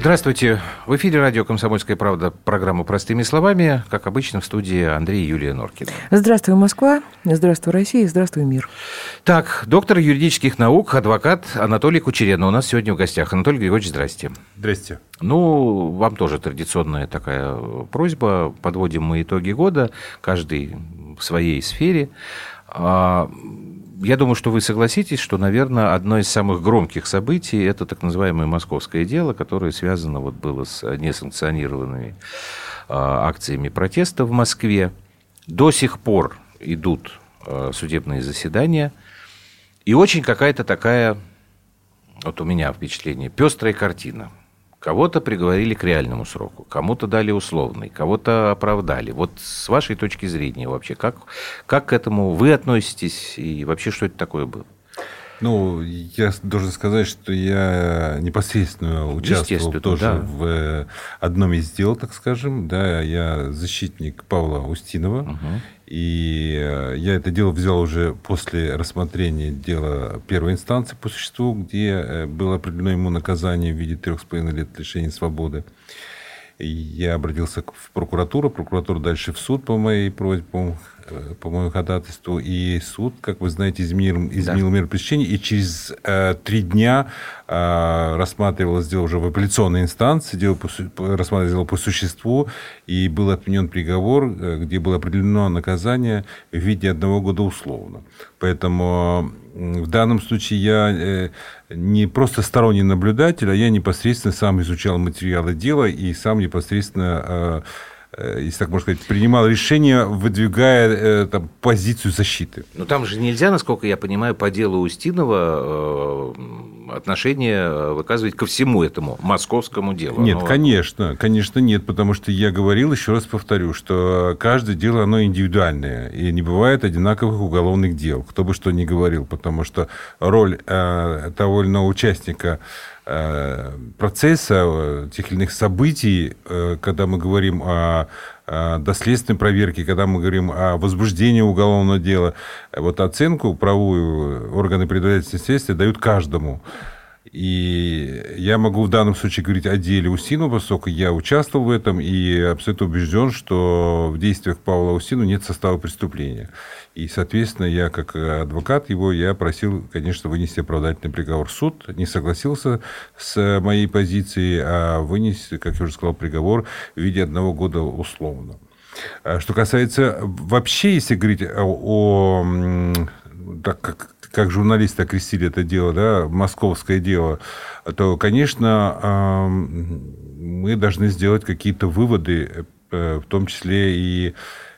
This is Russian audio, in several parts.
Здравствуйте. В эфире радио «Комсомольская правда» программа «Простыми словами». Как обычно, в студии Андрей и Юлия Норкина. Здравствуй, Москва. Здравствуй, Россия. Здравствуй, мир. Так, доктор юридических наук, адвокат Анатолий Кучерен у нас сегодня в гостях. Анатолий Григорьевич, здрасте. Здрасте. Ну, вам тоже традиционная такая просьба. Подводим мы итоги года, каждый в своей сфере. Я думаю, что вы согласитесь, что, наверное, одно из самых громких событий – это так называемое московское дело, которое связано вот было с несанкционированными а, акциями протеста в Москве. До сих пор идут а, судебные заседания, и очень какая-то такая, вот у меня впечатление, пестрая картина – Кого-то приговорили к реальному сроку, кому-то дали условный, кого-то оправдали. Вот с вашей точки зрения вообще, как, как к этому вы относитесь и вообще что это такое было? Ну, я должен сказать, что я непосредственно участвовал тоже да. в э, одном из дел, так скажем. Да, я защитник Павла Устинова. Угу. И э, я это дело взял уже после рассмотрения дела первой инстанции по существу, где э, было определено ему наказание в виде трех с половиной лет лишения свободы. Я обратился в прокуратуру, прокуратура дальше в суд по моей просьбе, по моему ходатайству, и суд, как вы знаете, изменил, изменил да. меру пресечения, и через э, три дня э, рассматривалось дело уже в апелляционной инстанции, дело по, рассматривалось дело по существу, и был отменен приговор, э, где было определено наказание в виде одного года условно. Поэтому в данном случае я э, не просто сторонний наблюдатель, а я непосредственно сам изучал материалы дела и сам непосредственно э, Э, если так можно сказать, принимал решение, выдвигая э, там, позицию защиты. Но там же нельзя, насколько я понимаю, по делу Устинова э, отношение выказывать ко всему этому московскому делу. Нет, Но... конечно, конечно нет, потому что я говорил, еще раз повторю, что каждое дело, оно индивидуальное, и не бывает одинаковых уголовных дел, кто бы что ни говорил, потому что роль э, того или иного участника Э, процесса, э, тех или иных событий, э, когда мы говорим о доследственной проверке, когда мы говорим о возбуждении уголовного дела, вот оценку правовую органы предварительного следствия дают каждому. И я могу в данном случае говорить о деле Устину, поскольку я участвовал в этом и абсолютно убежден, что в действиях Павла Устину нет состава преступления. И, соответственно, я как адвокат его, я просил, конечно, вынести оправдательный приговор. Суд не согласился с моей позицией, а вынес, как я уже сказал, приговор в виде одного года условно. А что касается вообще, если говорить о, о так как как журналисты окрестили это дело, да, московское дело, то, конечно, мы должны сделать какие-то выводы, э, в том числе и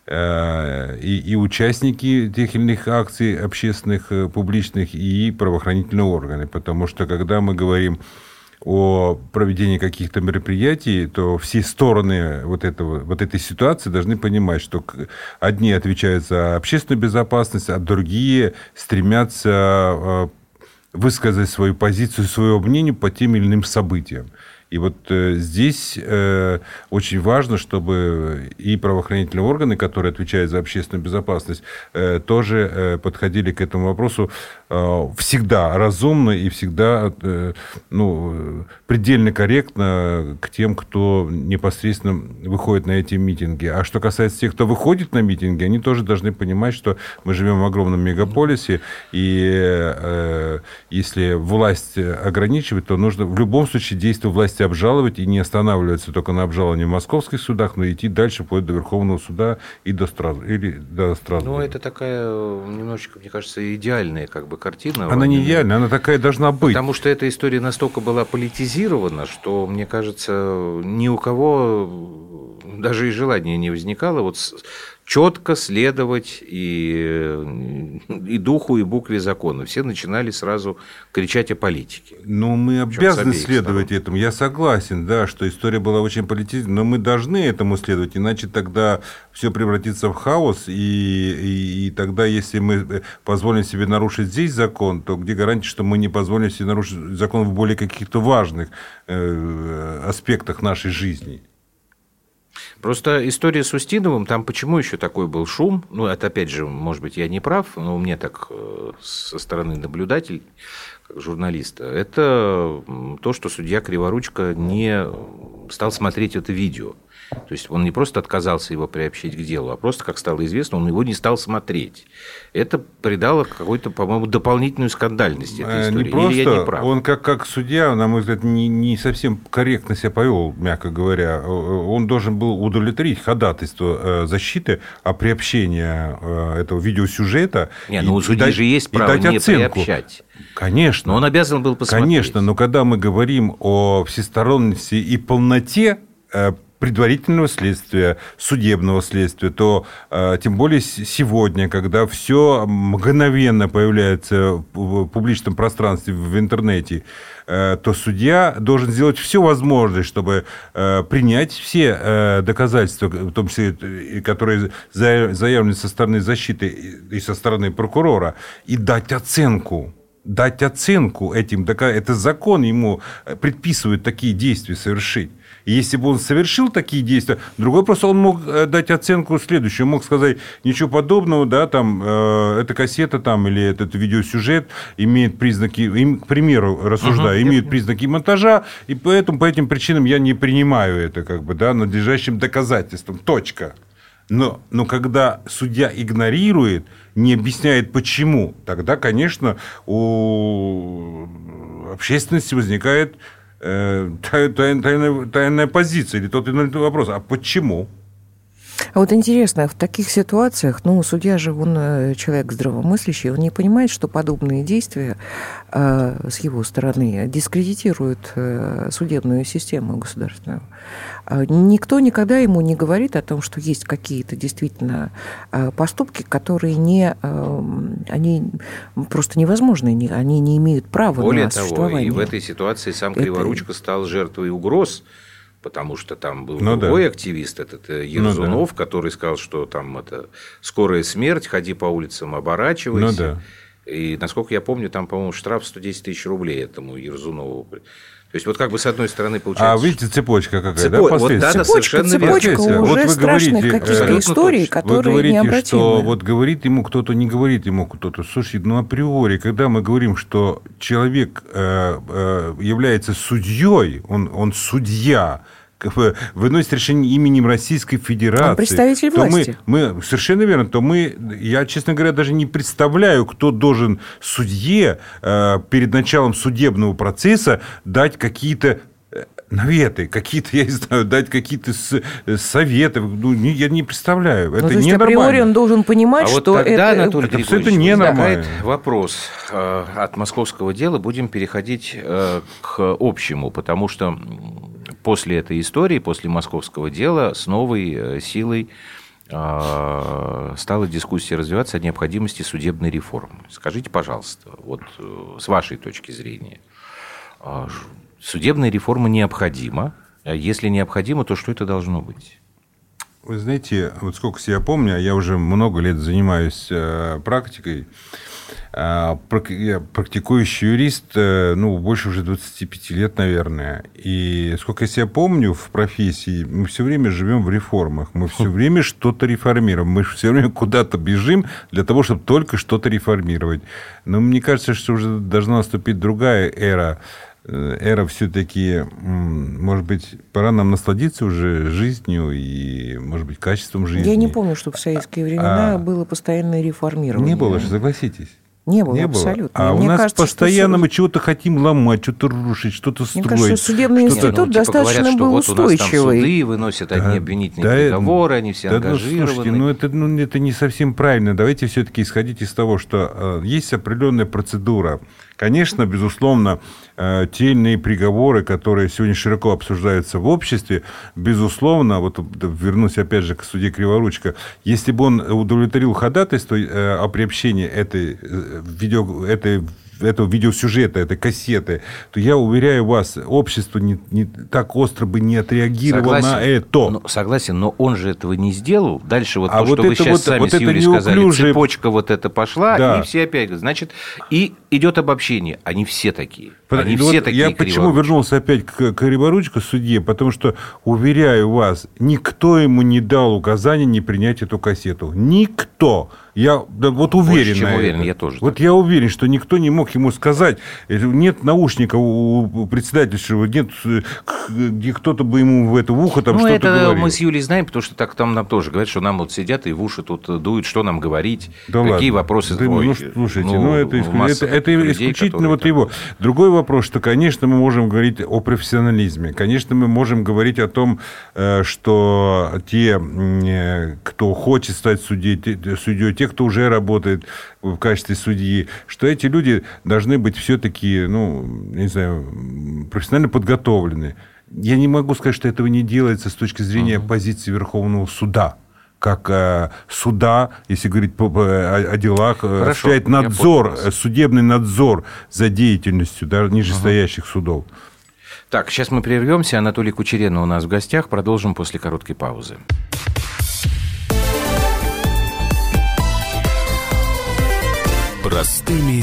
э, и, и участники тех или иных акций общественных, э, публичных, и правоохранительные органы. Потому что, когда мы говорим о проведении каких-то мероприятий, то все стороны вот, этого, вот этой ситуации должны понимать, что одни отвечают за общественную безопасность, а другие стремятся э, высказать свою позицию, свое мнение по тем или иным событиям. И вот э, здесь э, очень важно, чтобы и правоохранительные органы, которые отвечают за общественную безопасность, э, тоже подходили к этому вопросу всегда разумно и всегда ну, предельно корректно к тем, кто непосредственно выходит на эти митинги. А что касается тех, кто выходит на митинги, они тоже должны понимать, что мы живем в огромном мегаполисе, и если власть ограничивает, то нужно в любом случае действовать власти возможности обжаловать и не останавливаться только на обжаловании в московских судах, но идти дальше вплоть до Верховного суда и до, Страс... или до Страсбурга. Ну, это такая немножечко, мне кажется, идеальная как бы картина. Она не идеальная, она такая должна быть. Потому что эта история настолько была политизирована, что, мне кажется, ни у кого даже и желания не возникало вот четко следовать и, и духу, и букве закона. Все начинали сразу кричать о политике. Ну, мы обязаны следовать сторон. этому. Я согласен, да, что история была очень политизирована, но мы должны этому следовать, иначе тогда все превратится в хаос, и, и, и тогда, если мы позволим себе нарушить здесь закон, то где гарантия, что мы не позволим себе нарушить закон в более каких-то важных э, аспектах нашей жизни? Просто история с Устиновым, там почему еще такой был шум? Ну, это опять же, может быть, я не прав, но мне так э, со стороны наблюдатель журналиста, это то, что судья Криворучка не стал смотреть это видео. То есть он не просто отказался его приобщить к делу, а просто, как стало известно, он его не стал смотреть. Это придало какой-то, по-моему, дополнительную скандальность этой э, истории. Не просто, Или я не прав? Он как, как судья, на мой взгляд, не, не совсем корректно себя повел, мягко говоря. Э, он должен был удовлетворить ходатайство э, защиты о приобщении этого видеосюжета. Не, ну у судьи же есть право не оценку. приобщать. Конечно. Но он обязан был посмотреть. Конечно, но когда мы говорим о всесторонности и полноте предварительного следствия, судебного следствия, то э, тем более сегодня, когда все мгновенно появляется в публичном пространстве, в интернете, э, то судья должен сделать все возможное, чтобы э, принять все доказательства, в том числе, которые заявлены со стороны защиты и со стороны прокурора, и дать оценку дать оценку этим, это закон ему предписывает такие действия совершить. Если бы он совершил такие действия, другой просто он мог э, дать оценку следующую, мог сказать, ничего подобного, да, там, э, эта кассета там или этот видеосюжет имеет признаки, им, к примеру, рассуждаю, угу. имеют признаки монтажа, и поэтому по этим причинам я не принимаю это, как бы, да, надлежащим доказательством, точка. Но, но когда судья игнорирует, не объясняет почему, тогда, конечно, у общественности возникает э, тайная, тайная позиция или тот или иной вопрос. А почему? А вот интересно, в таких ситуациях, ну, судья же, он э, человек здравомыслящий, он не понимает, что подобные действия э, с его стороны дискредитируют э, судебную систему государственную. А никто никогда ему не говорит о том, что есть какие-то действительно э, поступки, которые не, э, они просто невозможны, они не имеют права Более на того, и в этой ситуации сам Криворучка Это... стал жертвой угроз потому что там был ну, другой да. активист, этот Ерзунов, ну, да. который сказал, что там это скорая смерть, ходи по улицам, оборачивайся. Ну, да. И, насколько я помню, там, по-моему, штраф 110 тысяч рублей этому Ерзунову. То есть, вот как бы с одной стороны получается... А видите, цепочка какая, Цепо... да, вот, да, да, цепочка, цепочка уже вот вы страшных говорите, каких-то историй, которые вы говорите, необратимы. что вот говорит ему кто-то, не говорит ему кто-то. Слушайте, ну априори, когда мы говорим, что человек э, э, является судьей, он, он судья, выносит решение именем Российской Федерации. Он представитель то власти. Мы, мы, совершенно верно. То мы, я, честно говоря, даже не представляю, кто должен судье э, перед началом судебного процесса дать какие-то наветы, какие-то, я не знаю, дать какие-то советы. Ну, я не представляю. Ну, это то есть, не априори он должен понимать, а что вот тогда, это... Анатолий это это ненормально. вопрос э, от московского дела. Будем переходить к общему, потому что после этой истории, после московского дела, с новой э, силой стала дискуссия развиваться о необходимости судебной реформы. Скажите, пожалуйста, вот э, с вашей точки зрения, судебная реформа необходима? А если необходима, то что это должно быть? Вы знаете, вот сколько себя помню, я уже много лет занимаюсь э, практикой, а, я практикующий юрист, э, ну, больше уже 25 лет, наверное. И сколько я себя помню в профессии, мы все время живем в реформах. Мы все хм. время что-то реформируем. Мы все время куда-то бежим для того, чтобы только что-то реформировать. Но мне кажется, что уже должна наступить другая эра эра все-таки, может быть, пора нам насладиться уже жизнью и, может быть, качеством жизни. Я не помню, что в советские времена а... было постоянное реформирование. Не было же, согласитесь. Не было, не абсолютно. Было. А Мне у нас кажется, постоянно что... мы чего-то хотим ломать, что-то рушить, что-то строить. Мне кажется, судебный что институт ну, типа достаточно говорят, был вот устойчивый. У нас там суды выносят одни да, обвинительные да, приговоры, они все да, ангажированы. Ну, слушайте, ну это, ну это не совсем правильно. Давайте все-таки исходить из того, что э, есть определенная процедура. Конечно, безусловно, э, те или иные приговоры, которые сегодня широко обсуждаются в обществе, безусловно, вот вернусь опять же к суде Криворучка, если бы он удовлетворил ходатайство э, о приобщении этой, э, видео, этой этого видеосюжета, этой кассеты, то я уверяю вас, общество не, не так остро бы не отреагировало согласен, на это. Ну, согласен, но он же этого не сделал. Дальше вот а то, вот что вы сейчас вот, сами вот с Юрией сказали, цепочка вот эта пошла, да. и все опять, значит, и идет обобщение. Они все такие. Они вот все такие Я почему вернулся опять к Криворучку судье? Потому что, уверяю вас, никто ему не дал указания не принять эту кассету. Никто. Я да, вот уверен. Больше, чем уверен, это. я тоже Вот так. я уверен, что никто не мог ему сказать, э, нет наушника у председательства, нет, э, где кто-то бы ему в это в ухо там ну, что-то это говорил. мы с Юлей знаем, потому что так там нам тоже говорят, что нам вот сидят и в уши тут дуют, что нам говорить, Да какие ладно. вопросы. Да, Ой, ну, слушайте, ну, это, иску- это, это людей, исключительно вот там- его. Другой вопрос, что, конечно, мы можем говорить о профессионализме. Конечно, мы можем говорить о том, э, что те, э, кто хочет стать судьей, судьей, те, кто уже работает в качестве судьи, что эти люди должны быть все-таки, ну, не знаю, профессионально подготовлены. Я не могу сказать, что этого не делается с точки зрения позиции Верховного суда как э, суда, если говорить по- по- о, о делах, э, Хорошо, осуществляет надзор, э, судебный надзор за деятельностью да, нижестоящих судов. Так, сейчас мы прервемся. Анатолий Кучеренко у нас в гостях. Продолжим после короткой паузы. Простыми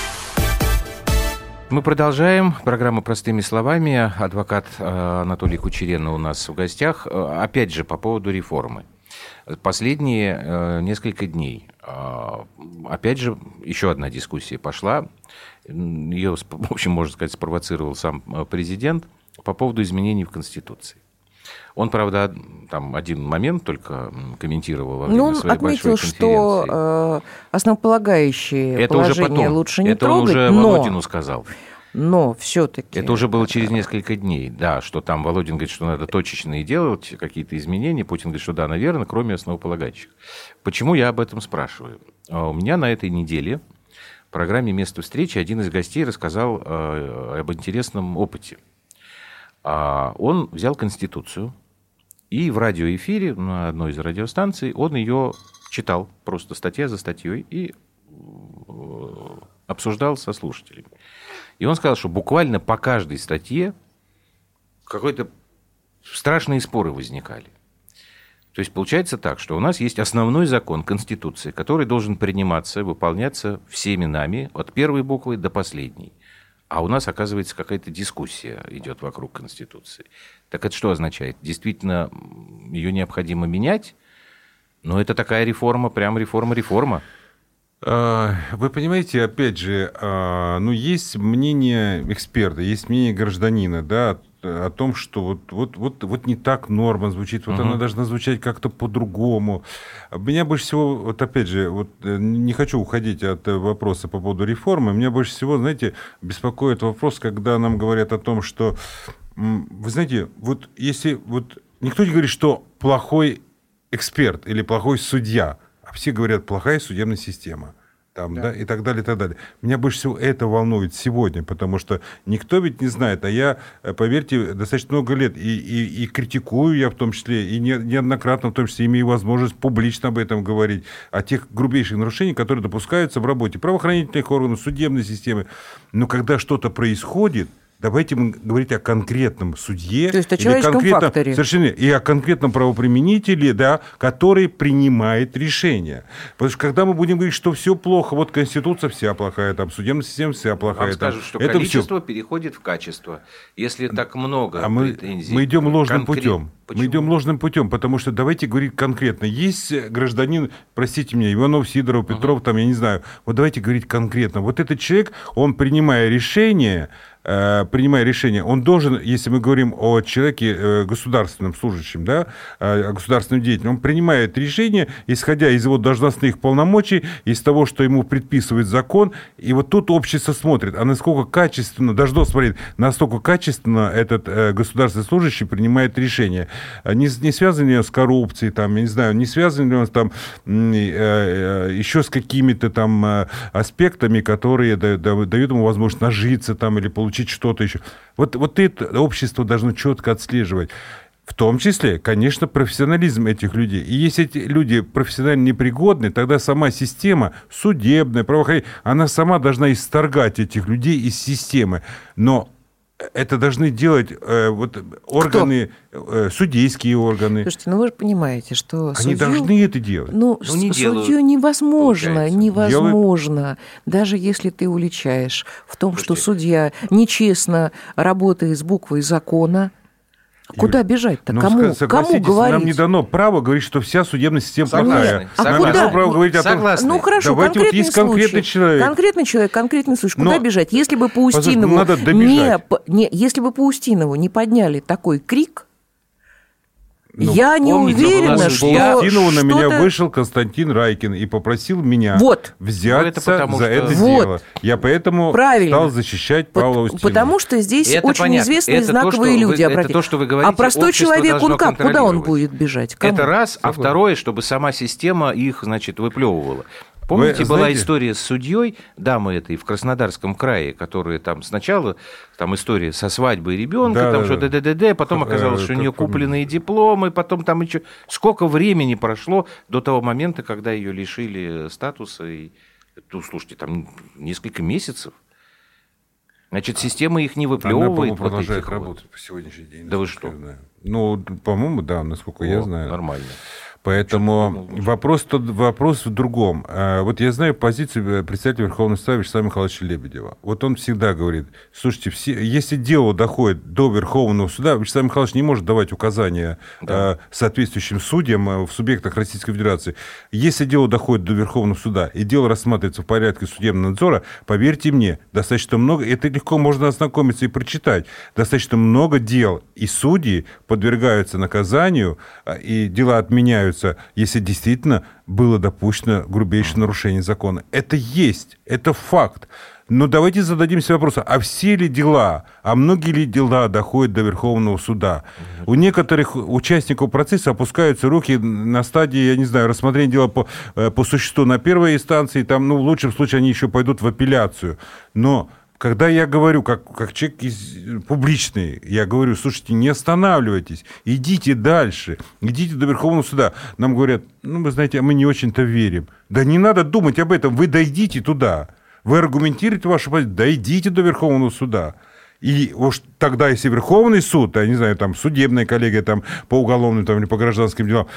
Мы продолжаем. Программа «Простыми словами». Адвокат э, Анатолий Кучеренко у нас в гостях. Э, Опять же, по поводу реформы. Последние э, несколько дней, опять же, еще одна дискуссия пошла. Ее, в общем, можно сказать, спровоцировал сам президент по поводу изменений в Конституции. Он, правда, там один момент только комментировал во время Ну, он своей отметил, что э, основополагающие Это уже положения потом. лучше не Это он трогать, уже но, Володину сказал. но все-таки... Это уже было через несколько дней, да, что там Володин говорит, что надо точечные делать какие-то изменения. Путин говорит, что да, наверное, кроме основополагающих. Почему я об этом спрашиваю? А У меня на этой неделе в программе «Место встречи» один из гостей рассказал э, об интересном опыте. А, Он взял Конституцию, и в радиоэфире на одной из радиостанций он ее читал, просто статья за статьей, и э, обсуждал со слушателями. И он сказал, что буквально по каждой статье какой-то страшные споры возникали. То есть получается так, что у нас есть основной закон Конституции, который должен приниматься, выполняться всеми нами от первой буквы до последней. А у нас, оказывается, какая-то дискуссия идет вокруг Конституции. Так это что означает? Действительно, ее необходимо менять? Но это такая реформа, прям реформа-реформа. А, Вы понимаете, опять же, а, ну, есть мнение эксперта, есть мнение гражданина, да, о том, что вот, вот, вот, вот не так норма звучит, вот она должна звучать как-то по-другому. Меня больше всего, вот опять же, вот э, не хочу уходить от э, вопроса по поводу реформы, меня больше всего, знаете, беспокоит вопрос, когда нам говорят о том, что, вы знаете, вот если вот никто не говорит, что плохой эксперт или плохой судья, а все говорят, плохая судебная система. Там, да. и так далее, и так далее. Меня больше всего это волнует сегодня, потому что никто ведь не знает, а я, э, поверьте, достаточно много лет и, и, и критикую я в том числе, и не- неоднократно в том числе имею возможность публично об этом говорить, о тех грубейших нарушениях, которые допускаются в работе правоохранительных органов, судебной системы. Но когда что-то происходит, Давайте мы говорить о конкретном судье. То есть о или человеческом конкретном- факторе. Совершенно. И о конкретном правоприменителе, да, который принимает решение. Потому что когда мы будем говорить, что все плохо, вот Конституция вся плохая, там судебная система вся плохая. Вам там, скажут, что это количество всё. переходит в качество. Если так много А мы, претензий... мы идем ложным конкрет- путем. Почему? Мы идем ложным путем, потому что давайте говорить конкретно. Есть гражданин, простите меня, Иванов, Сидоров, Петров, там, я не знаю. Вот давайте говорить конкретно. Вот этот человек, он, принимая решение, э, принимая решение, он должен, если мы говорим о человеке э, государственном служащем, да, э, о государственном деятеле, он принимает решение, исходя из его должностных полномочий, из того, что ему предписывает закон, и вот тут общество смотрит, а насколько качественно, должно смотреть, настолько качественно этот э, государственный служащий принимает решение. Не, не связан ли он с коррупцией, там, я не знаю, не связан ли он там э, э, еще с какими-то там э, аспектами, которые да- да- дают ему возможность нажиться там или получить что-то еще. Вот, вот это общество должно четко отслеживать. В том числе, конечно, профессионализм этих людей. И если эти люди профессионально непригодны, тогда сама система, судебная, правоохранительная, она сама должна исторгать этих людей из системы. Но это должны делать э, вот органы, э, судейские органы. Слушайте, ну вы же понимаете, что Они судью- должны это делать. Ну, Ну, не делают, судью невозможно, получается. невозможно, даже если ты уличаешь в том, что Слушайте. судья нечестно работает с буквой закона. Куда бежать-то? Ну, Кому? Кому согласитесь, говорить? Нам не дано право говорить, что вся судебная система Согласны, плохая. А Нам куда? не дано право говорить о том, Согласны. Ну хорошо, Давайте вот конкретный есть конкретный случай. человек. Конкретный человек, конкретный случай. Куда Но- бежать? Если бы по Послушайте, Устинову надо добежать. не, не- если бы по Устинову не подняли такой крик, Ну, я не уверена, что Устинову на меня вышел Константин Райкин и попросил меня Вот. Ну, это взяться потому за что- это Вот. дело. Я поэтому Правильно. стал защищать Павла Устинова. Потому что здесь Это очень понятно. известные Это то, знаковые вы- люди. это обратите. то, что вы говорите, а простой человек, он как? Куда он будет бежать? Кому? Это раз, а второе, чтобы сама система их, значит, выплевывала. Помните, Вы была знаете- история с судьей, дамы этой в Краснодарском крае, которая там сначала, там история со свадьбой ребенка, Да, там да, что да. ДДД, потом Как, оказалось, э, что у нее купленные дипломы, потом там еще... Сколько времени прошло до того момента, когда ее лишили статуса? И, ну, слушайте, там несколько месяцев. Значит, система их не Она, выплевывает. вот продолжает этих вот. работать по сегодняшний день. Да вы что? я. Ну, по-моему, да, насколько я О, знаю. Нормально. Поэтому вопрос, тот, вопрос в другом. А, Вот я знаю позицию представителя Верховного суда Вячеслава Михайловича Лебедева. Вот он всегда говорит, слушайте, все, если дело доходит до Верховного суда, Вячеслав Михайлович не может давать указания а, соответствующим судьям а, в субъектах Российской Федерации. Если дело доходит до Верховного суда, и дело рассматривается в порядке судебного надзора, поверьте мне, достаточно много, это легко можно ознакомиться и прочитать, достаточно много дел, и судьи подвергаются наказанию, и дела отменяются, если действительно было допущено грубейшее нарушение закона. Это есть, это факт. Но давайте зададимся вопросом, а все ли дела, а многие ли дела доходят до Верховного суда? У некоторых участников процесса опускаются руки на стадии, я не знаю, рассмотрения дела по, э, по существу на первой инстанции, там, ну, в лучшем случае они еще пойдут в апелляцию. Но когда я говорю, как, как человек из, публичный, я говорю, слушайте, не останавливайтесь, идите дальше, идите до Верховного суда. Нам говорят, ну, вы знаете, а мы не очень-то верим. Да не надо думать об этом, вы дойдите туда. Вы аргументируете вашу позицию, дойдите до Верховного суда. И уж тогда, если Верховный суд, я не знаю, там судебная коллегия там, по уголовным там, или по гражданским делам,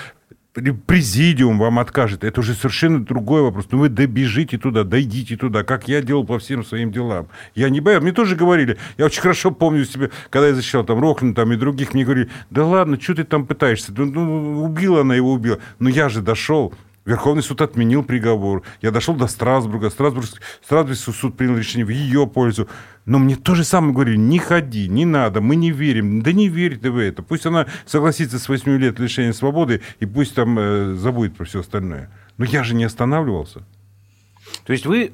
президиум вам откажет, это уже совершенно другой вопрос. Ну, вы добежите туда, дойдите туда, как я делал по всем своим делам. Я не боюсь. Мне тоже говорили, я очень хорошо помню себе, когда я защищал там Рохлин там, и других, мне говорили, да ладно, что ты там пытаешься? Ну, убила она его, убила. Но я же дошел. Верховный суд отменил приговор. Я дошел до Страсбурга. Страсбург, Страсбургский суд принял решение в ее пользу. Но мне то же самое говорили, не ходи, не надо, мы не верим. Да не верьте в это. Пусть она согласится с 8 лет лишения свободы, и пусть там э, забудет про все остальное. Но я же не останавливался. То есть вы,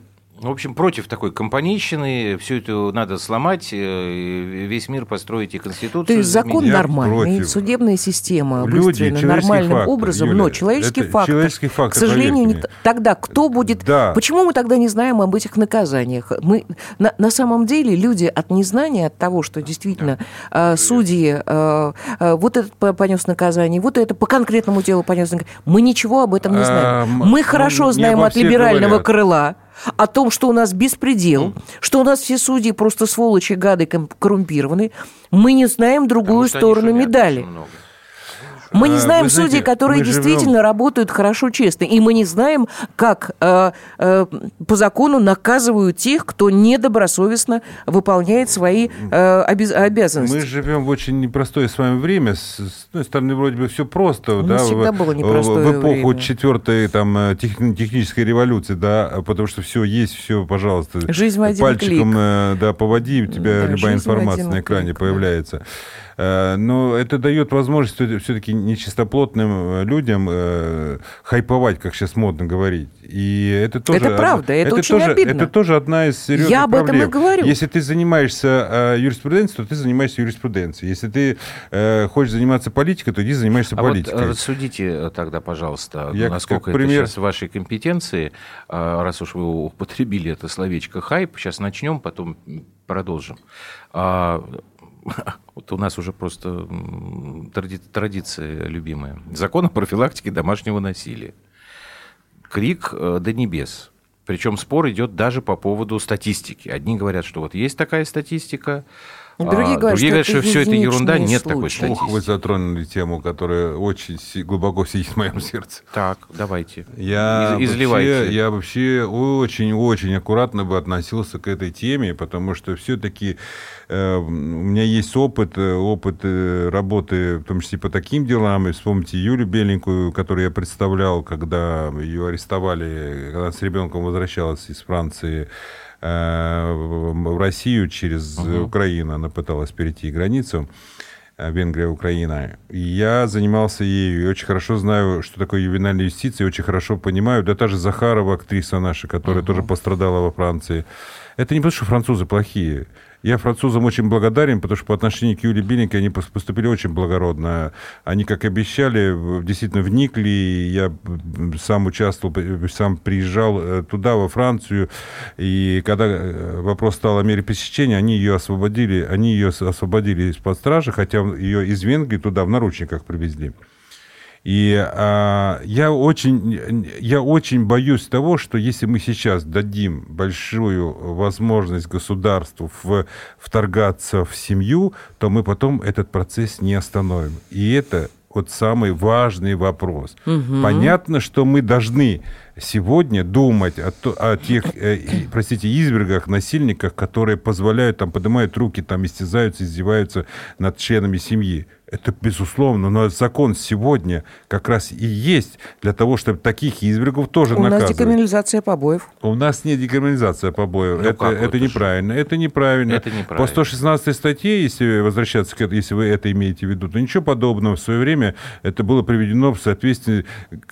в общем, против такой компанейщины, все это надо сломать, э, весь мир построить и Конституцию. То есть закон Я нормальный, против. судебная система Люди, выстроена нормальным фактор, образом, Юля, но человеческий это фактор, человеческий фактор, к сожалению, мне. тогда кто будет... Да. Почему мы тогда не знаем об этих наказаниях? Мы, на, на самом деле люди от незнания, от того, что действительно э, судьи, э, э, вот этот по- понес наказание, вот это по конкретному делу понес наказание, мы ничего об этом не знаем. А, мы хорошо не знаем от либерального говорят. крыла, о том, что у нас беспредел, что у нас все судьи просто сволочи, гады, коррумпированы, мы не знаем другую сторону медали. Много. Мы не а, знаем Вы знаете, судей, которые действительно живем... работают хорошо, честно. И мы не знаем, как э, э, по закону наказывают тех, кто недобросовестно выполняет свои э, обез... обязанности. Мы живем в очень непростое с вами время. С одной стороны, вроде бы все просто. Да, всегда в, было непростое В эпоху время. четвертой там, э, тех, технической революции, да, потому что все есть, все, пожалуйста. Жизнь в один Пальчиком клик. Э, да, поводи, у тебя да, любая информация на экране клик, появляется. Да. Э, но это дает возможность все-таки нечистоплотным э, людям э, хайповать, как сейчас модно говорить. И это тоже... Это правда, это, это очень тоже, обидно. Это тоже одна из серьезных Я об проблем. этом и говорю. Если ты занимаешься юриспруденцией, то ты занимаешься юриспруденцией. Если ты хочешь заниматься политикой, то иди занимаешься а политикой. Вот рассудите тогда, пожалуйста, Я насколько это сейчас в вашей компетенции, а, раз уж вы употребили это словечко хайп, сейчас начнем, потом продолжим. Вот у нас уже просто тради, традиция любимая. Закон о профилактике домашнего насилия. Крик э, до небес. Причем спор идет даже по поводу статистики. Одни говорят, что вот есть такая статистика, Другие говорят, Другие что, говорят, что все это ерунда, нет случаи. такой статистики. Ох, вы затронули тему, которая очень глубоко сидит в моем сердце. Так, давайте. Я Из, изливайте. Вообще, я вообще очень-очень аккуратно бы относился к этой теме, потому что все-таки э, у меня есть опыт, э, опыт э, работы, в том числе по таким делам. И вспомните Юлю Беленькую, которую я представлял, когда ее арестовали, когда она с ребенком возвращалась из Франции в Россию через угу. Украину. Она пыталась перейти границу. Э, Венгрия, Украина. Я занимался ею, и очень хорошо знаю, что такое ювенальная юстиция, и очень хорошо понимаю, да та же Захарова, актриса наша, которая uh тоже пострадала во Франции. Это не потому, что французы плохие. Я французам очень благодарен, потому что по отношению к Юлии Биллинке они поступили очень благородно. Они, как обещали, действительно вникли. Я сам участвовал, сам приезжал э, туда, во Францию. И когда э, вопрос стал о мере пресечения, они ее освободили, они ее освободили из-под стражи, хотя ее из Венгрии туда в наручниках привезли. И а, я, очень, я очень боюсь того, что если мы сейчас дадим большую возможность государству в, вторгаться в семью, то мы потом этот процесс не остановим. И это вот самый важный вопрос. Угу. Понятно, что мы должны сегодня думать о, о тех, э, простите, извергах, насильниках, которые позволяют, там, поднимают руки, там, истязаются, издеваются над членами семьи. Это безусловно, но закон сегодня как раз и есть для того, чтобы таких извергов тоже У наказывать. У нас декриминализация побоев. У нас нет декриминализации побоев. Ну, это это неправильно. Это неправильно. Это неправильно. По 116 статье, если возвращаться к этому, если вы это имеете в виду, то ничего подобного в свое время это было приведено в соответствии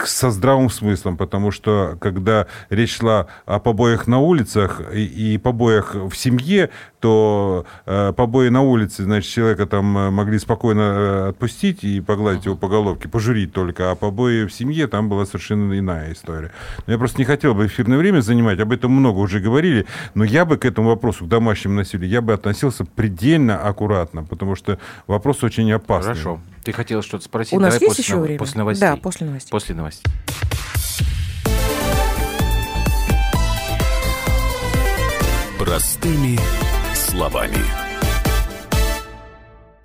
со здравым смыслом, потому что когда речь шла о побоях на улицах и, и побоях в семье, то э, побои на улице, значит, человека там э, могли спокойно э, отпустить и погладить его по головке, пожурить только, а побои в семье там была совершенно иная история. Но я просто не хотел бы эфирное время занимать, об этом много уже говорили, но я бы к этому вопросу, к домашнему насилию, я бы относился предельно аккуратно, потому что вопрос очень опасный. Хорошо. Ты хотела что-то спросить? У нас Давай есть после, еще время? После новостей. Да, после новостей. После новостей. Простыми словами.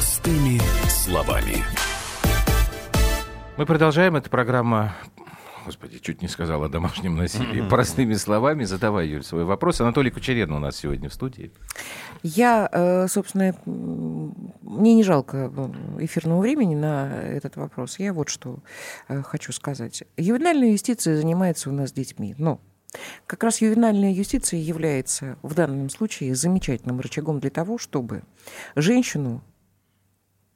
Простыми словами. Мы продолжаем. Это программа Господи, чуть не сказал о домашнем насилии. Простыми словами задавай, Юль, свой вопрос. Анатолий Кучерен у нас сегодня в студии. Я, э, собственно, мне не жалко эфирного времени на этот вопрос. Я вот что э, хочу сказать. Ювенальная юстиция занимается у нас детьми, но как раз ювенальная юстиция является в данном случае замечательным рычагом для того, чтобы женщину,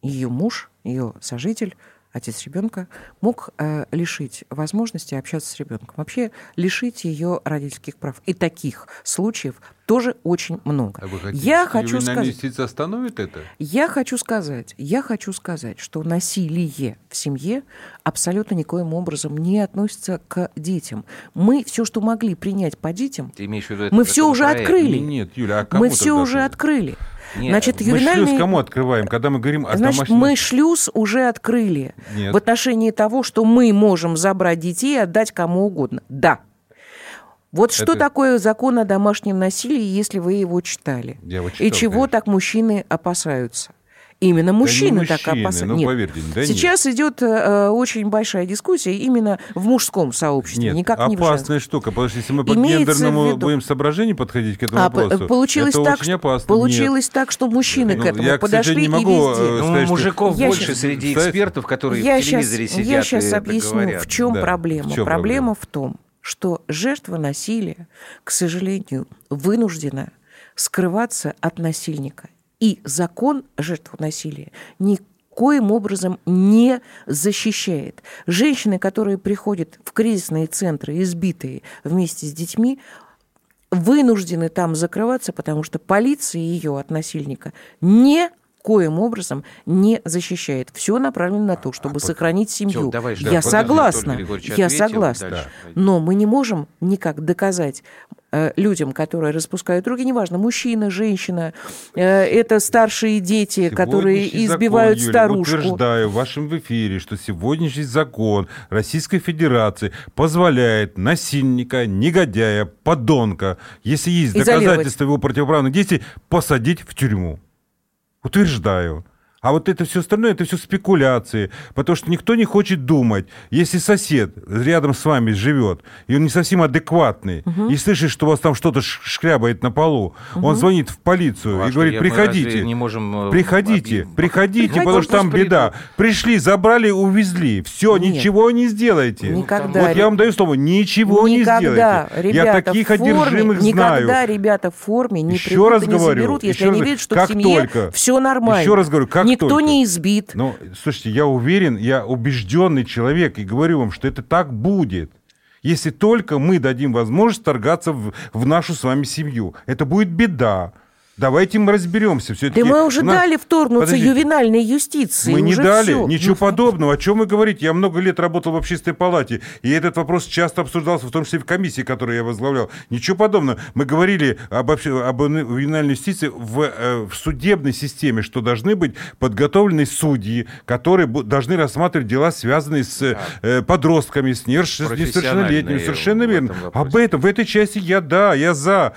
ее муж, ее сожитель – отец ребенка, мог э, лишить возможности общаться с ребенком. Вообще лишить ее родительских прав. И таких случаев тоже очень много. А вы хотите, я хочу сказать, остановит это? Я хочу сказать, я хочу сказать, что насилие в семье абсолютно никоим образом не относится к детям. Мы все, что могли принять по детям, Ты имеешь в виду это мы все уже открыли. Нет, Юля, а кому мы все уже открыли. Нет, Значит, Мы шлюз ювенальный... кому открываем, когда мы говорим о Значит, домашнем... мы шлюз уже открыли Нет. в отношении того, что мы можем забрать детей и отдать кому угодно. Да. Вот что Это- такое закон о домашнем насилии, если вы его читали? Я его и читал, чего конечно. так мужчины опасаются? Именно мужчины, так мужчины, опасаются. ну, Нет. поверьте, да нет. Сейчас идет э, очень большая дискуссия именно в мужском сообществе, Нет, никак не опасная штука, потому что если мы по гендерному виду- будем соображению подходить к этому А, вопросу, получилось это так, очень что, опасно. получилось так, что мужчины Ну, к этому я, подошли не и могу, везде. э, Ну, сказать, что- мужиков Я больше щас- среди экспертов, которые я в телевизоре щас, сидят Я сейчас и объясню, говорят. в чем Да, проблема. в проблема проблема? в том, что жертва насилия, к сожалению, вынуждена скрываться от насильника. И закон жертву насилия никоим образом не защищает. Женщины, которые приходят в кризисные центры, избитые вместе с детьми, вынуждены там закрываться, потому что полиция ее от насильника не коим образом не защищает. Все направлено на то, чтобы сохранить семью. Всё, давай, я да, согласна, я согласна. дальше. Но мы не можем никак доказать э, людям, которые распускают руки, неважно, мужчина, женщина, э, это старшие дети, которые избивают закон, Юля, старушку. утверждаю в вашем эфире, что сегодняшний закон Российской Федерации позволяет насильника, негодяя, подонка, если есть доказательства его противоправных действий, посадить в тюрьму. Утверждаю. А вот это все остальное, это все спекуляции, потому что никто не хочет думать. Если сосед рядом с вами живет, и он не совсем адекватный, и слышит, что у вас там что-то шкрябает на полу, он звонит в полицию Ну, а и говорит, приходите. не можем, э, Приходите, объ- приходите, Приходите. потому что там Пусть беда. Пришли, забрали, увезли. Все, Нет. ничего не сделаете. Никогда. Вот я вам даю слово, ничего никогда, не сделаете. ребята, я таких в форме, одержимых никогда знаю. ребята в форме не Еще придут раз и не говорю, заберут, если еще раз они видят, что как в семье только- все нормально. Еще раз говорю, как Никто только. не избит. Ну, слушайте, я уверен, я убежденный человек, и говорю вам, что это так будет. Если только мы дадим возможность торгаться в, в нашу с вами семью. Это будет беда. Давайте мы разберемся. Все-таки Да мы уже нас- дали вторгнуться Подождите. ювенальной юстиции. Мы не дали, всё. ничего Ну, подобного. О чем вы говорите? Я много лет работал в общественной палате, и этот вопрос часто обсуждался, в том числе и в комиссии, которую я возглавлял. Ничего подобного. Мы говорили об, об ювенальной юстиции в, э, в судебной системе, что должны быть подготовлены судьи, которые должны рассматривать дела, связанные с э, подростками, с несовершеннолетними. Совершенно верно. этом вопросе. Об этом, в этой части я да, я за.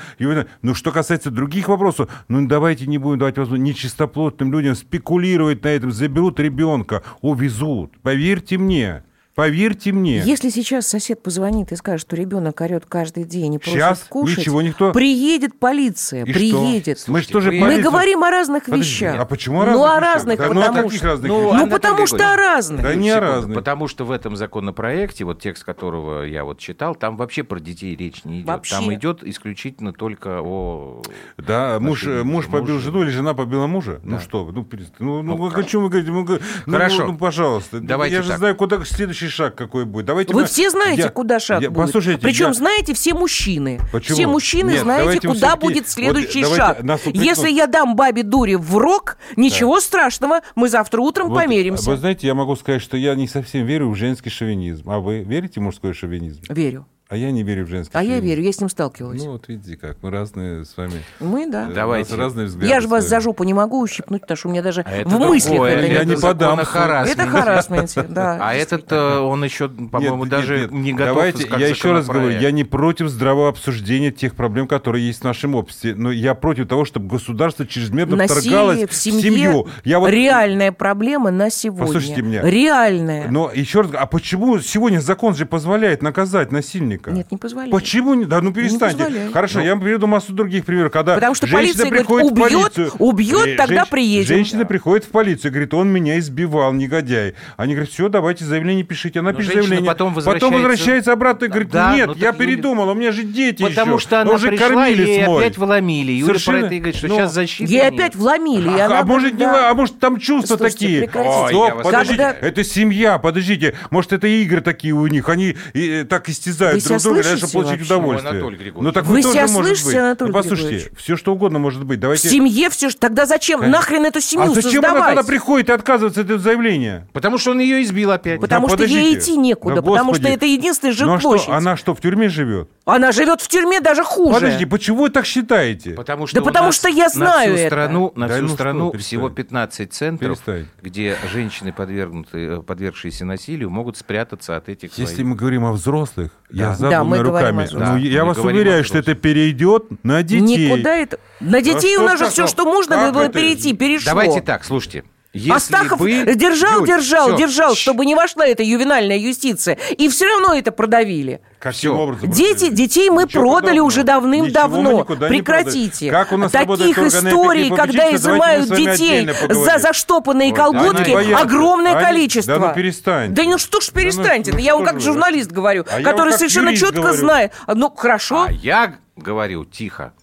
Но что касается других вопросов, ну давайте не будем давать возможность нечистоплотным людям спекулировать на этом, заберут ребенка, увезут. Поверьте мне, поверьте мне. Если сейчас сосед позвонит и скажет, что ребенок орет каждый день и просит Сейчас кушать, ничего никто- приедет полиция, И приедет. что? Мы же тоже вы- Мы говорим о разных Подожди, вещах. А почему о Ну, разных о вещах? разных, Да, ну, потому о каких что... разных Ну, вещах? Ну, потому что о разных. Да не о разных. Потому что в этом законопроекте, вот текст которого я вот читал, там вообще про детей речь не идет. Вообще. Там идет исключительно только о... Да, муж, муж мужа. побил жену или жена побила мужа? Ну Да. что вы, ну, ну, ну, Ну, о чем вы говорите? Ну, ну, Хорошо. Ну, ну, пожалуйста. Давайте Я же так. знаю, куда следующий шаг какой будет. Давайте Вы мы- все знаете, Я- куда шаг я- будет. Послушайте, Причем я- знаете все мужчины. Почему? Все мужчины Нет, знаете, куда будет вот следующий давайте шаг. Если я дам бабе дуре в рог, ничего страшного, мы завтра утром Вот, помиримся. Вы знаете, я могу сказать, что я не совсем верю в женский шовинизм. А вы верите в мужской шовинизм? Верю. А я не верю в женский А я феминизм. верю, я с ним сталкивалась. Ну, вот видите как, мы разные с вами. Мы, да. э, Давайте. У нас разные взгляды. Я же вас за жопу не могу ущипнуть, потому что у меня даже А это в мыслях другое, это я не подам. Это харасменте, да. А этот, э, он еще, по-моему, даже не готов. Давайте, я еще раз говорю, я не против здравого обсуждения тех проблем, которые есть в нашем обществе, но я против того, чтобы государство чрезмерно вторгалось Насилие в семье семью. Я вот реальная проблема на сегодня. Послушайте меня. Реальная. Но еще раз, говорю, а почему сегодня закон же позволяет наказать насильника? Нет, не позволяет. Почему не? Да ну перестаньте. позволяет. Хорошо, я вам приведу массу других примеров, когда Потому что женщина полиция говорит, приходит в убьет, полицию. убьет, Э, тогда приедем. Женщина приходит в полицию и говорит, он меня избивал, негодяй. Они говорят, все, давайте заявление пишите. Она Но пишет заявление. потом возвращается- возвращается обратно и говорит, Да, нет, ну я передумал, у меня же дети Потому еще. что она уже пришла, ей мой. опять вломили. Юля Совершенно- про это и говорит, что Ну, сейчас защиты Ей опять вломили, и А, а может, не, да. а может там чувства такие? Стоп, подождите, это семья, подождите. Может, это игры такие у них, они э, так истязают себя друг друга, чтобы слышите получить вообще? удовольствие. Ой. Ну так Вы себя слышите, быть. Анатолий Ну послушайте, Григорьевич? все что угодно может быть. В Давайте... семье все, тогда зачем нахрен эту семью а зачем она создавать? тогда приходит и отказывается от этого заявления? Потому что он ее избил опять. Потому Да что ей подождите. идти некуда, Да потому что это единственная Ну а жилплощадь. что, она что, в тюрьме живет? Она живет в тюрьме даже хуже. Подожди, почему вы так считаете? Потому что Да потому что я знаю на всю это. страну, на Да всю ну что, страну перестань. всего 15 центров, Перестань. где женщины, подвергнутые, подвергшиеся насилию, могут спрятаться от этих Если своих. мы говорим о взрослых, я Да. за Да, мы двумя говорим руками. взрослых. Ну, Да, я мы вас уверяю, что это перейдет на детей. Никуда это... На детей что у нас же все, такое? что можно Как было это? перейти, перешло. Давайте так, слушайте. Если Астахов бы... держал, Юль, держал, всё, держал, чтобы не вошла эта ювенальная юстиция. И все равно это продавили. Каким образом? Дети, детей мы Ничего продали подобного. уже давным-давно. Прекратите. Как у нас Таких историй, когда изымают детей за заштопанные Ой, колготки, боятся. огромное Они- количество. да ну перестань. Да ну что ж перестаньте. ну я вам как журналист говорю, А который совершенно четко говорю. знает. Ну, хорошо. А я говорю тихо.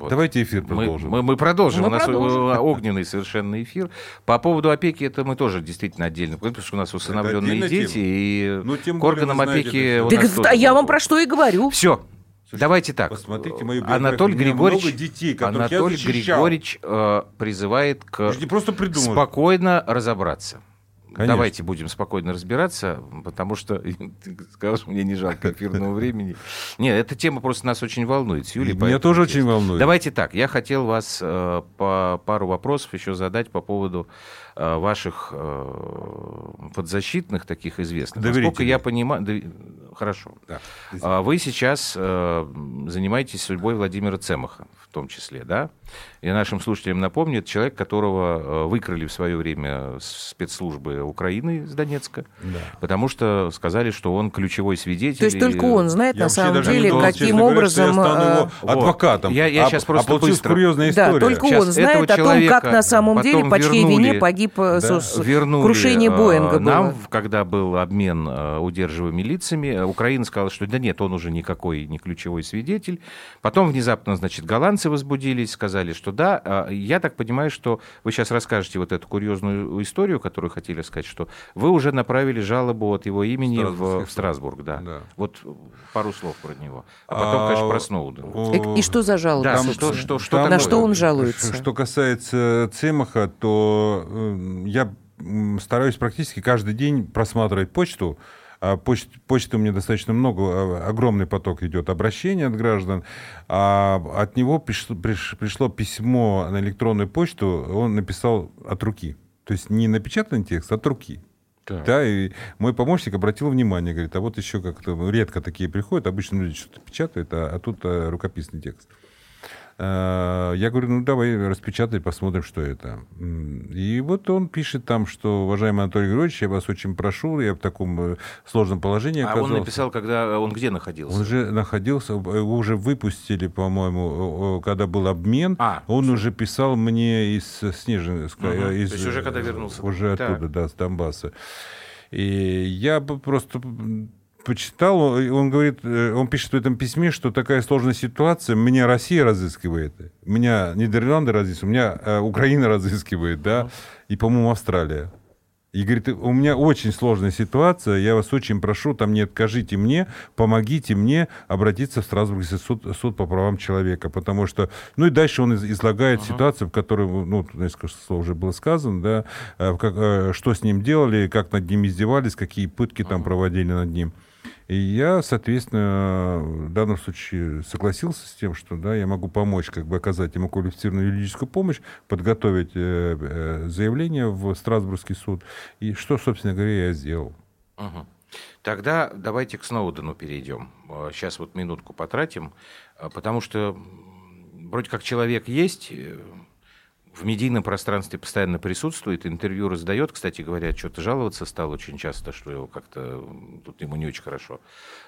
Вот. Давайте эфир Мы, продолжим. мы, мы продолжим. Мы у нас продолжим. огненный совершенно эфир. По поводу опеки, это мы тоже действительно отдельно потому что у нас усыновленные дети, тема. и Ну, тем к органам знаете опеки... у нас тоже а я вам про что и говорю. Все. Давайте так. посмотрите мою биографию. Анатолий Григорьевич, детей, которых я Анатолий. Григорьевич э, призывает к Я же не просто придумал. спокойно разобраться. Конечно. Давайте будем спокойно разбираться, потому что ты что мне не жалко эфирного времени. Нет, эта тема просто нас очень волнует с Юлей. Меня тоже здесь- очень волнует. Давайте так, я хотел вас э, по пару вопросов еще задать по поводу э, ваших э, подзащитных таких известных. Насколько я понимаю... дови- Хорошо. Да. А Вы сейчас э, занимаетесь судьбой Владимира Цемаха, в том числе, да? И нашим слушателям напомню, это человек, которого э, выкрали в свое время спецслужбы Украины из Донецка, потому что сказали, что он ключевой свидетель. То есть и- только он знает Я на самом деле, думал, каким честно говоря, что я образом... стану э, его Вот. адвокатом. Я- я А- щас просто а быстро. курьезная Да, история. только Сейчас он знает о том, как на самом деле, по чьей вернули- вине погиб э, Да. с- с- вернули крушение э, Боинга нам, было. когда был обмен э, удерживаемыми лицами. Э, Украина сказала, что да нет, он уже никакой не ключевой свидетель. Потом внезапно, значит, голландцы возбудились, сказали, что да. Я так понимаю, что вы сейчас расскажете вот эту курьезную историю, которую хотели сказать, что вы уже направили жалобу от его имени в, в Страсбург, да. Да. Вот пару слов про него. А потом, А, конечно, про Сноудена. о, И, и что за жалоба? Да, собственно? что, что, что Там- На что он жалуется? Что касается Цемаха, то э, я стараюсь практически каждый день просматривать почту. А поч- почты у меня достаточно много, а, огромный поток идет обращений от граждан. А от него пришло, приш- пришло письмо на электронную почту, он написал от руки. То есть не напечатанный текст, а от руки. Так. Да, и мой помощник обратил внимание, говорит, а вот еще как-то редко такие приходят, обычно люди что-то печатают, а, а тут а, рукописный текст. Э, Я говорю, ну давай распечатай, посмотрим, что это. И вот он пишет там, что, уважаемый Анатолий Григорьевич, я вас очень прошу, я в таком э, сложном положении А он оказался. написал, когда он где находился? Он же находился, его уже выпустили, по-моему, когда был обмен. А, он уже писал мне из Снежинска. Э, из, То есть уже когда э, вернулся. Уже Так. оттуда, да, с Донбасса. И я просто почитал, он говорит, э, он пишет в этом письме, что такая сложная ситуация, меня Россия разыскивает, меня Нидерланды разыскивают, меня э, Украина разыскивает, да, и, по-моему, Австралия. И говорит, у меня очень сложная ситуация, я вас очень прошу, там не откажите мне, помогите мне обратиться в Страсбургский суд, суд по правам человека, потому что, ну и дальше он из- излагает ситуацию, в которой, ну, несколько слов уже было сказано, да, э, как, что с ним делали, как над ним издевались, какие пытки там проводили над ним. И я, соответственно, в данном случае согласился с тем, что да, я могу помочь, как бы оказать ему квалифицированную юридическую помощь, подготовить э, э, заявление в Страсбургский суд. И что, собственно говоря, я сделал. Угу. Тогда давайте к Сноудену перейдем. Сейчас вот минутку потратим, потому что вроде как человек есть, в медийном пространстве постоянно присутствует, интервью раздает. Кстати говоря, что-то жаловаться стал очень часто, что его как-то тут ему не очень хорошо.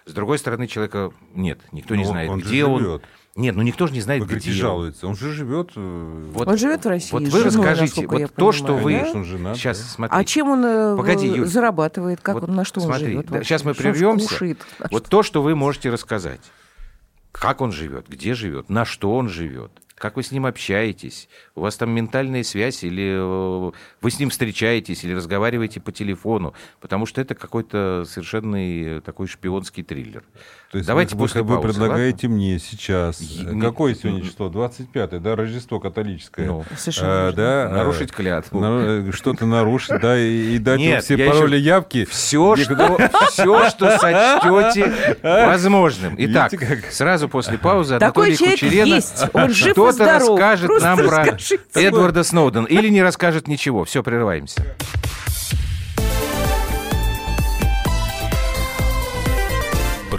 С другой стороны, человека нет, никто Но не знает, он где он. Нет, ну никто же не знает, вы где жалуется. Он же живет. Э, вот, он живет в России. Вот вы женой, расскажите, вот то, понимаю, что вы да? женат, сейчас да? смотрите. А чем он э, Погоди, Юль, зарабатывает, как вот он на что смотри, он живет? Да, сейчас мы прервемся. Вот то, что вы можете рассказать, как он живет, где живет, на что он живет как вы с ним общаетесь, у вас там ментальная связь, или э, вы с ним встречаетесь, или разговариваете по телефону, потому что это какой-то совершенно такой шпионский триллер. То есть Давайте вы, после вы паузы, предлагаете ладно? мне сейчас, Я... какое сегодня число? 25-е, да, Рождество католическое. Ну, совершенно а, да, Нарушить клятву. На, что-то нарушить, да, и, и дать Нет, все пароли еще... явки. Все, что, все, что сочтете возможным. Итак, сразу после паузы Анатолий Кучерена что-то расскажет нам про Эдварда Сноудена. Или не расскажет ничего. Все, прерываемся.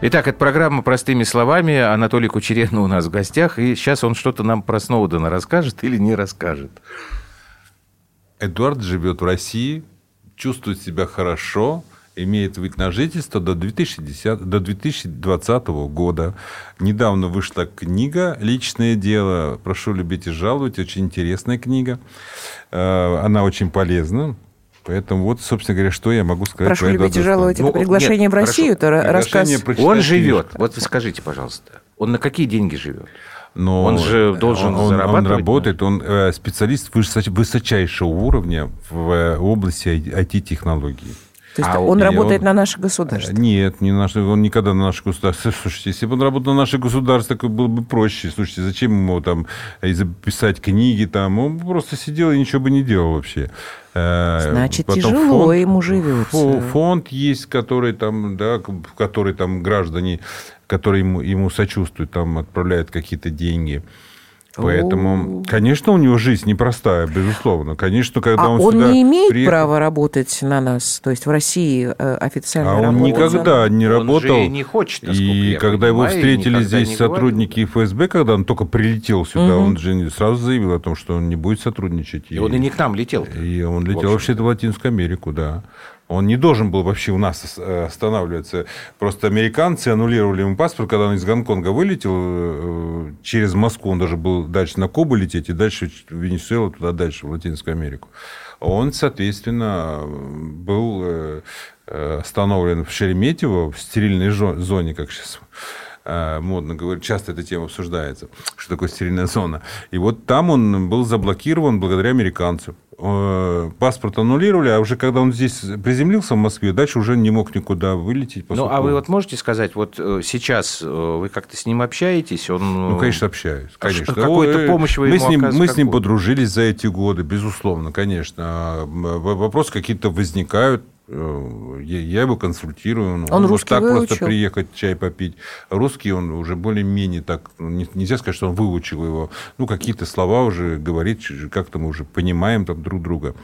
Итак, это программа «Простыми словами». Анатолий Кучеренко у нас в гостях. И сейчас он что-то нам про Сноудена расскажет или не расскажет. Эдуард живет в России, чувствует себя хорошо, имеет вид на жительство до, 2010, до 2020 года. Недавно вышла книга «Личное дело». Прошу любить и жаловать. Очень интересная книга. Э, она очень полезна. Поэтому вот, собственно говоря, что я могу сказать Прошу любить и жаловать. Ну, это приглашение нет, в Россию, это рассказ. Он живет. Вот вы скажите, пожалуйста, он на какие деньги живет? Но он же должен он, зарабатывать. Он работает, он э, специалист высочайшего уровня в э, области IT-технологий. То есть а он работает он... на наше государство? Нет, не наше, он никогда на наше государство. Слушайте, если бы он работал на наше государство, так было бы проще. Слушайте, зачем ему там писать книги там? Он просто сидел и ничего бы не делал вообще. Э, Значит, Потом тяжело фонд, ему живется. Фонд есть, который там, да, который там граждане, которые ему, ему сочувствуют, там отправляют какие-то деньги. Поэтому, конечно, у него жизнь непростая, безусловно. Конечно, когда а он, он сюда не имеет приехал... права работать на нас, то есть в России э, официально. А он работал. никогда не работал. Он же не хочет. И когда его встретили здесь сотрудники ФСБ, когда он только прилетел сюда, угу. он же сразу заявил о том, что он не будет сотрудничать. И, и он и не к нам летел. И он летел вообще-то в Латинскую Америку, да. Он не должен был вообще у нас э, останавливаться. Просто американцы аннулировали ему паспорт, когда он из Гонконга вылетел э, через Москву. Он даже был дальше на Кубу лететь и дальше в Венесуэлу, туда дальше, в Латинскую Америку. Он, соответственно, был э, остановлен в Шереметьево, в стерильной зоне, как сейчас модно говорить, часто эта тема обсуждается, что такое стерильная зона. И вот там он был заблокирован благодаря американцам. э, паспорт аннулировали, а уже когда он здесь приземлился в Москве, дальше уже не мог никуда вылететь. Ну, а вы вот можете сказать, вот э, сейчас э, вы как-то с ним общаетесь? Он... Ну, конечно, общаюсь. А Конечно. Какую-то помощь вы мы ему с ним, Мы с ним подружились за эти годы, безусловно, конечно. А, Вопросы какие-то возникают. Э, Я его консультирую. Он может русский так просто выучил? приехать чай попить. Русский он уже более-менее так... ну, не- Нельзя сказать, что он выучил его. Ну, какие-то слова уже говорит, как-то мы уже понимаем там друг друга.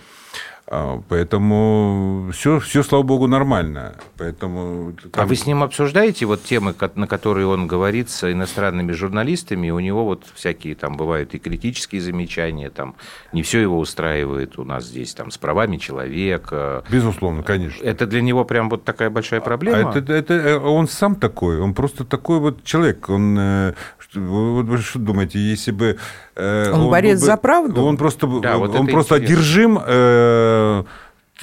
А, Поэтому все, все, слава богу, нормально. Поэтому А вы с ним обсуждаете вот темы, на которые он говорит с иностранными журналистами? У него вот всякие там бывают и критические замечания, там не все его устраивает у нас здесь там с правами человека. Безусловно, конечно. Это для него прям вот такая большая проблема? А это, это- э, он сам такой, он просто такой вот человек. Он, э, вы, вот вы что думаете, если бы... э, Он борец был бы- за правду? Он просто, Да, вот он просто интересно. одержим э,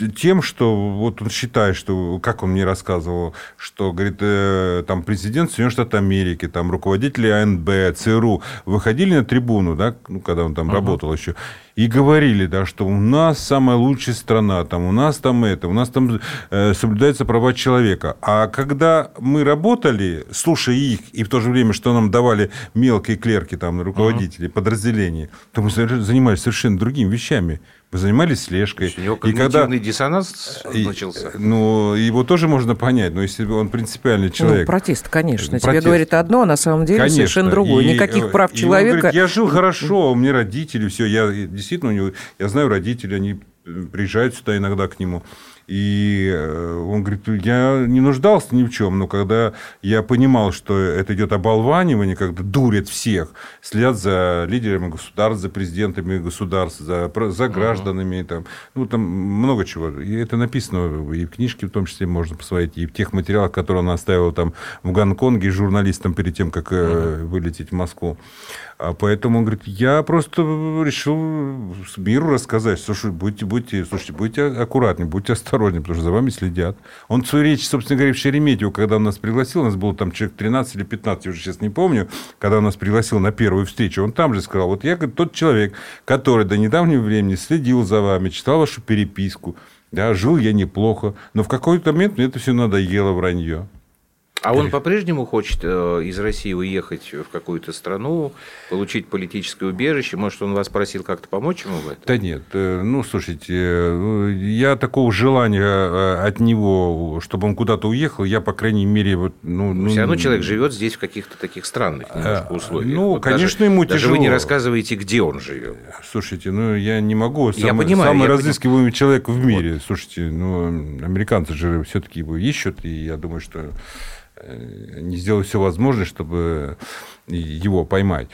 тем, что вот он считает, что, как он мне рассказывал, что, говорит, э, там президент Соединенных Штатов Америки, там руководители АНБ, ЦРУ выходили на трибуну, да, ну, когда он там работал еще, и говорили, да, что у нас самая лучшая страна, там, у нас там это, у нас там э, соблюдаются права человека. А когда мы работали, слушая их, и в то же время, что нам давали мелкие клерки, там, руководители подразделений, то мы занимались совершенно другими вещами. Мы занимались слежкой. У него И когда- диссонанс и- начался. Ну, его тоже можно понять, но если он принципиальный Ну, человек. протест, конечно. Тебе Протест. говорит одно, а на самом деле Конечно. совершенно другое. И, Никаких э, прав и он человека. говорит, я жил хорошо, у меня родители, все. Я действительно у него, я знаю родителей, они э, приезжают сюда иногда к нему. И э, он говорит, я не нуждался ни в чем, но когда я понимал, что это идет оболванивание, когда дурят всех, следят за лидерами государств, за президентами государств, за, за гражданами, там, ну, там много чего. И это написано и в книжке в том числе можно посмотреть, и в тех материалах, которые он оставил там в Гонконге журналистам перед тем, как э, вылететь в Москву. А поэтому он говорит, я просто решил миру рассказать, слушай, будьте, будьте, слушайте, будьте аккуратнее, будьте осторожнее, потому что за вами следят. Он свою речь, собственно говоря, в Шереметьево, когда он нас пригласил, у нас было там человек 13 или 15, я уже сейчас не помню, когда он нас пригласил на первую встречу, он там же сказал, вот я говорит, тот человек, который до недавнего времени следил за вами, читал вашу переписку, да, жил я неплохо, но в какой-то момент мне это все надоело вранье. А он по-прежнему хочет э, из России уехать в какую-то страну, получить политическое убежище? Может, он вас просил как-то помочь ему в этом? Да нет, э, ну, слушайте, э, я такого желания от него, чтобы он куда-то уехал, я, по крайней мере, вот, ну... ну, Все равно человек живет здесь в каких-то таких странных немножко условиях. ну, Вот конечно, даже, ему Даже вы не тяжело. рассказываете, где он живет. Слушайте, ну, я не могу. Я Самый, понимаю, самый я разыскиваемый человек в мире. Слушайте, ну, американцы же все-таки его ищут, и я думаю, что э, они сделают все возможное, чтобы его поймать.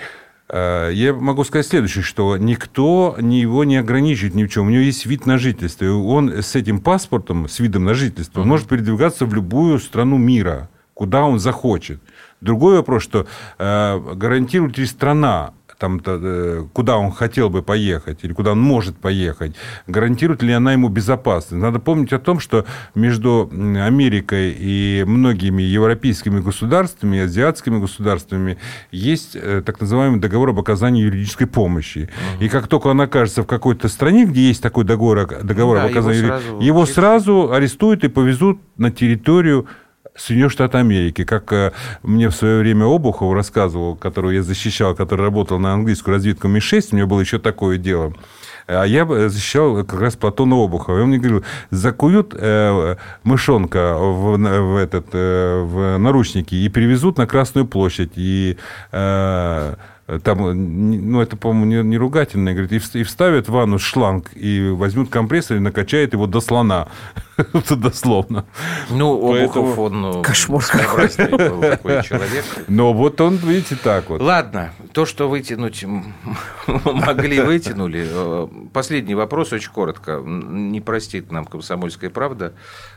Э, Я могу сказать следующее, что никто ни его не ограничивает ни в чем. У него есть вид на жительство. И он с этим паспортом, с видом на жительство, он может передвигаться в любую страну мира, куда он захочет. Другой вопрос, что э, гарантирует ли страна там, э, куда он хотел бы поехать или куда он может поехать, гарантирует ли она ему безопасность. Надо помнить о том, что между Америкой и многими европейскими государствами, азиатскими государствами есть э, так называемый договор об оказании юридической помощи. И как только он окажется в какой-то стране, где есть такой договор, договор Да, об оказании его сразу его сразу арестуют и повезут на территорию Соединенных Штатов Америки, как э, мне в свое время Обухов рассказывал, которого я защищал, который работал на английскую разведку Ми-6, у меня было еще такое дело. А я бы защищал как раз Платона Обухова. И он мне говорил, закуют э, мышонка в, в этот, э, в наручники и привезут на Красную площадь. И э, там, ну, это, по-моему, не, не ругательное, говорит, и и вставят в ванну шланг, и возьмут компрессор и накачают его до слона. Это дословно. Ну, Поэтому- Обухов, он ну, Кошмар своеобразный был такой человек. Но вот он, видите, так вот. Ладно, то, что вытянуть могли, вытянули. Э, Последний вопрос, очень коротко. Не простит нам комсомольская правда.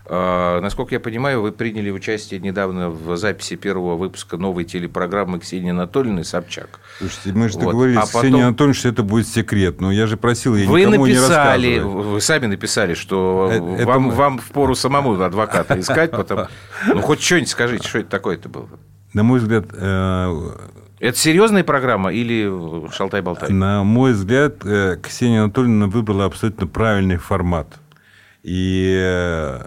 Э, Насколько я понимаю, вы приняли участие недавно в записи первого выпуска новой телепрограммы Ксении Анатольевны «Собчак». Слушайте, мы же Вот. договорились А с Ксенией потом- Анатольевной, что это будет секрет. Но я же просил ей Вы никому не написали, рассказывать. вы сами написали, что Э, это вам, мы- вам впору самому адвоката искать, потом... Ну, хоть что-нибудь скажите, что это такое-то было? На мой взгляд, э, Это серьезная программа или шалтай-болтай? На мой взгляд, э, Ксения Анатольевна выбрала абсолютно правильный формат. И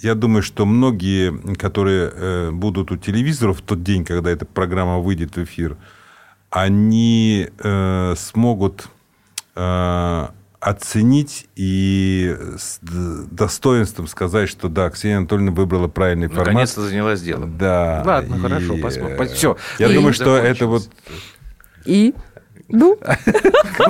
я думаю, что многие, которые э, будут у телевизоров в тот день, когда эта программа выйдет в эфир, они смогут оценить и с достоинством сказать, что да, Ксения Анатольевна выбрала правильный формат. Наконец-то занялась делом. Да. Ладно, и... хорошо, посмотрим. Все. Я и думаю, что это вот... И? Ну?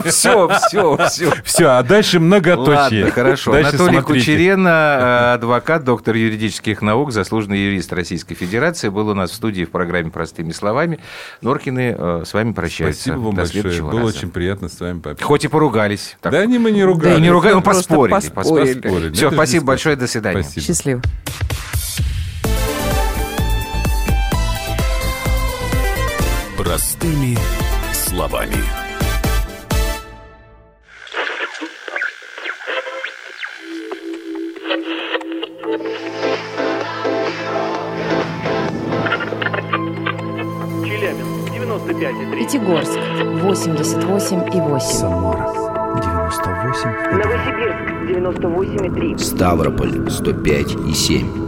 Все, все, все. Все, а дальше многоточие. Ладно, хорошо. Дальше Анатолий смотрите. Кучерена, э, адвокат, доктор юридических наук, заслуженный юрист Российской Федерации, был у нас в студии в программе «Простыми словами». Норкины э, с вами прощаются. Спасибо вам До большое. Было раза. очень приятно с вами пообщаться. Хоть и поругались. Так. Да не, мы не ругались. Да, не ругались, мы поспорили. поспорили. Поспорили. Все, Это спасибо большое, до свидания. Спасибо. Счастливо. Простыми словами. Челябинск, 95,3. Пятигорск 88,8. Самара 98. Новосибирск 98,3. Ставрополь 105 и 7.